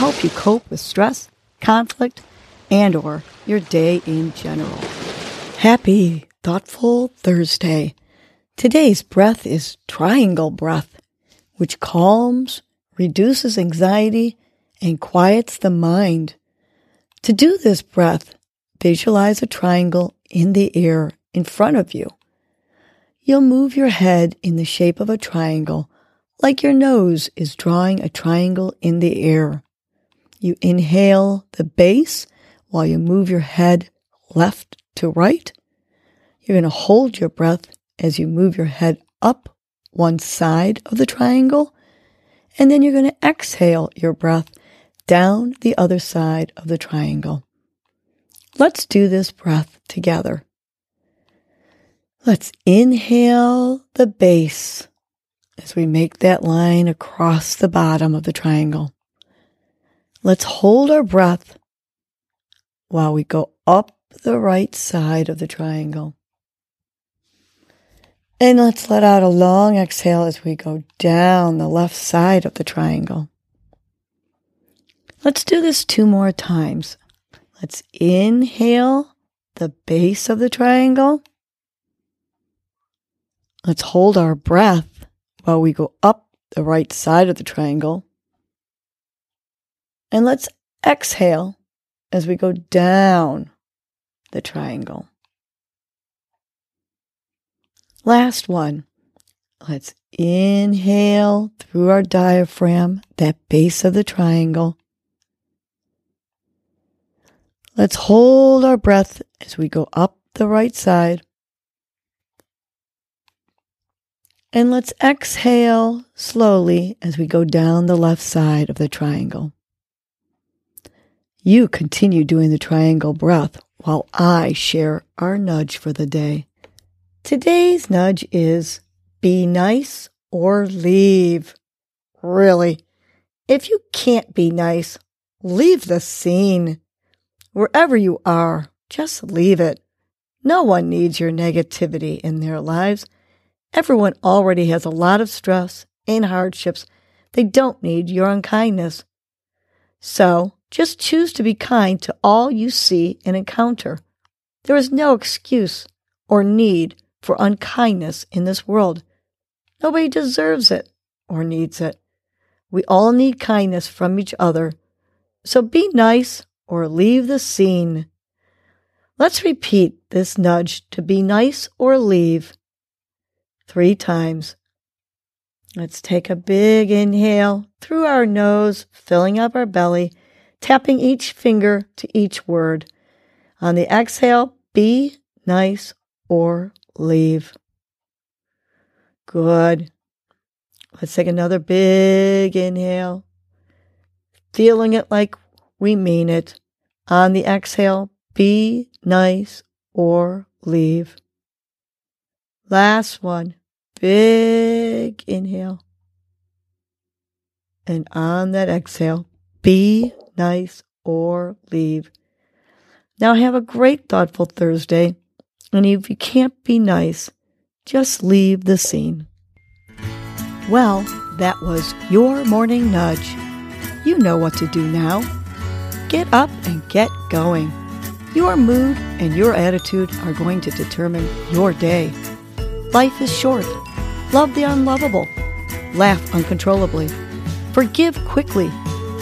help you cope with stress, conflict, and or your day in general. Happy thoughtful Thursday. Today's breath is triangle breath, which calms, reduces anxiety, and quiets the mind. To do this breath, visualize a triangle in the air in front of you. You'll move your head in the shape of a triangle like your nose is drawing a triangle in the air. You inhale the base while you move your head left to right. You're going to hold your breath as you move your head up one side of the triangle. And then you're going to exhale your breath down the other side of the triangle. Let's do this breath together. Let's inhale the base as we make that line across the bottom of the triangle. Let's hold our breath while we go up the right side of the triangle. And let's let out a long exhale as we go down the left side of the triangle. Let's do this two more times. Let's inhale the base of the triangle. Let's hold our breath while we go up the right side of the triangle. And let's exhale as we go down the triangle. Last one. Let's inhale through our diaphragm, that base of the triangle. Let's hold our breath as we go up the right side. And let's exhale slowly as we go down the left side of the triangle. You continue doing the triangle breath while I share our nudge for the day. Today's nudge is be nice or leave. Really, if you can't be nice, leave the scene. Wherever you are, just leave it. No one needs your negativity in their lives. Everyone already has a lot of stress and hardships. They don't need your unkindness. So just choose to be kind to all you see and encounter. There is no excuse or need for unkindness in this world. Nobody deserves it or needs it. We all need kindness from each other. So be nice or leave the scene. Let's repeat this nudge to be nice or leave three times. Let's take a big inhale through our nose, filling up our belly, tapping each finger to each word. On the exhale, be nice or leave. Good. Let's take another big inhale, feeling it like we mean it. On the exhale, be nice or leave. Last one. Big inhale. And on that exhale, be nice or leave. Now have a great thoughtful Thursday. And if you can't be nice, just leave the scene. Well, that was your morning nudge. You know what to do now. Get up and get going. Your mood and your attitude are going to determine your day. Life is short. Love the unlovable. Laugh uncontrollably. Forgive quickly.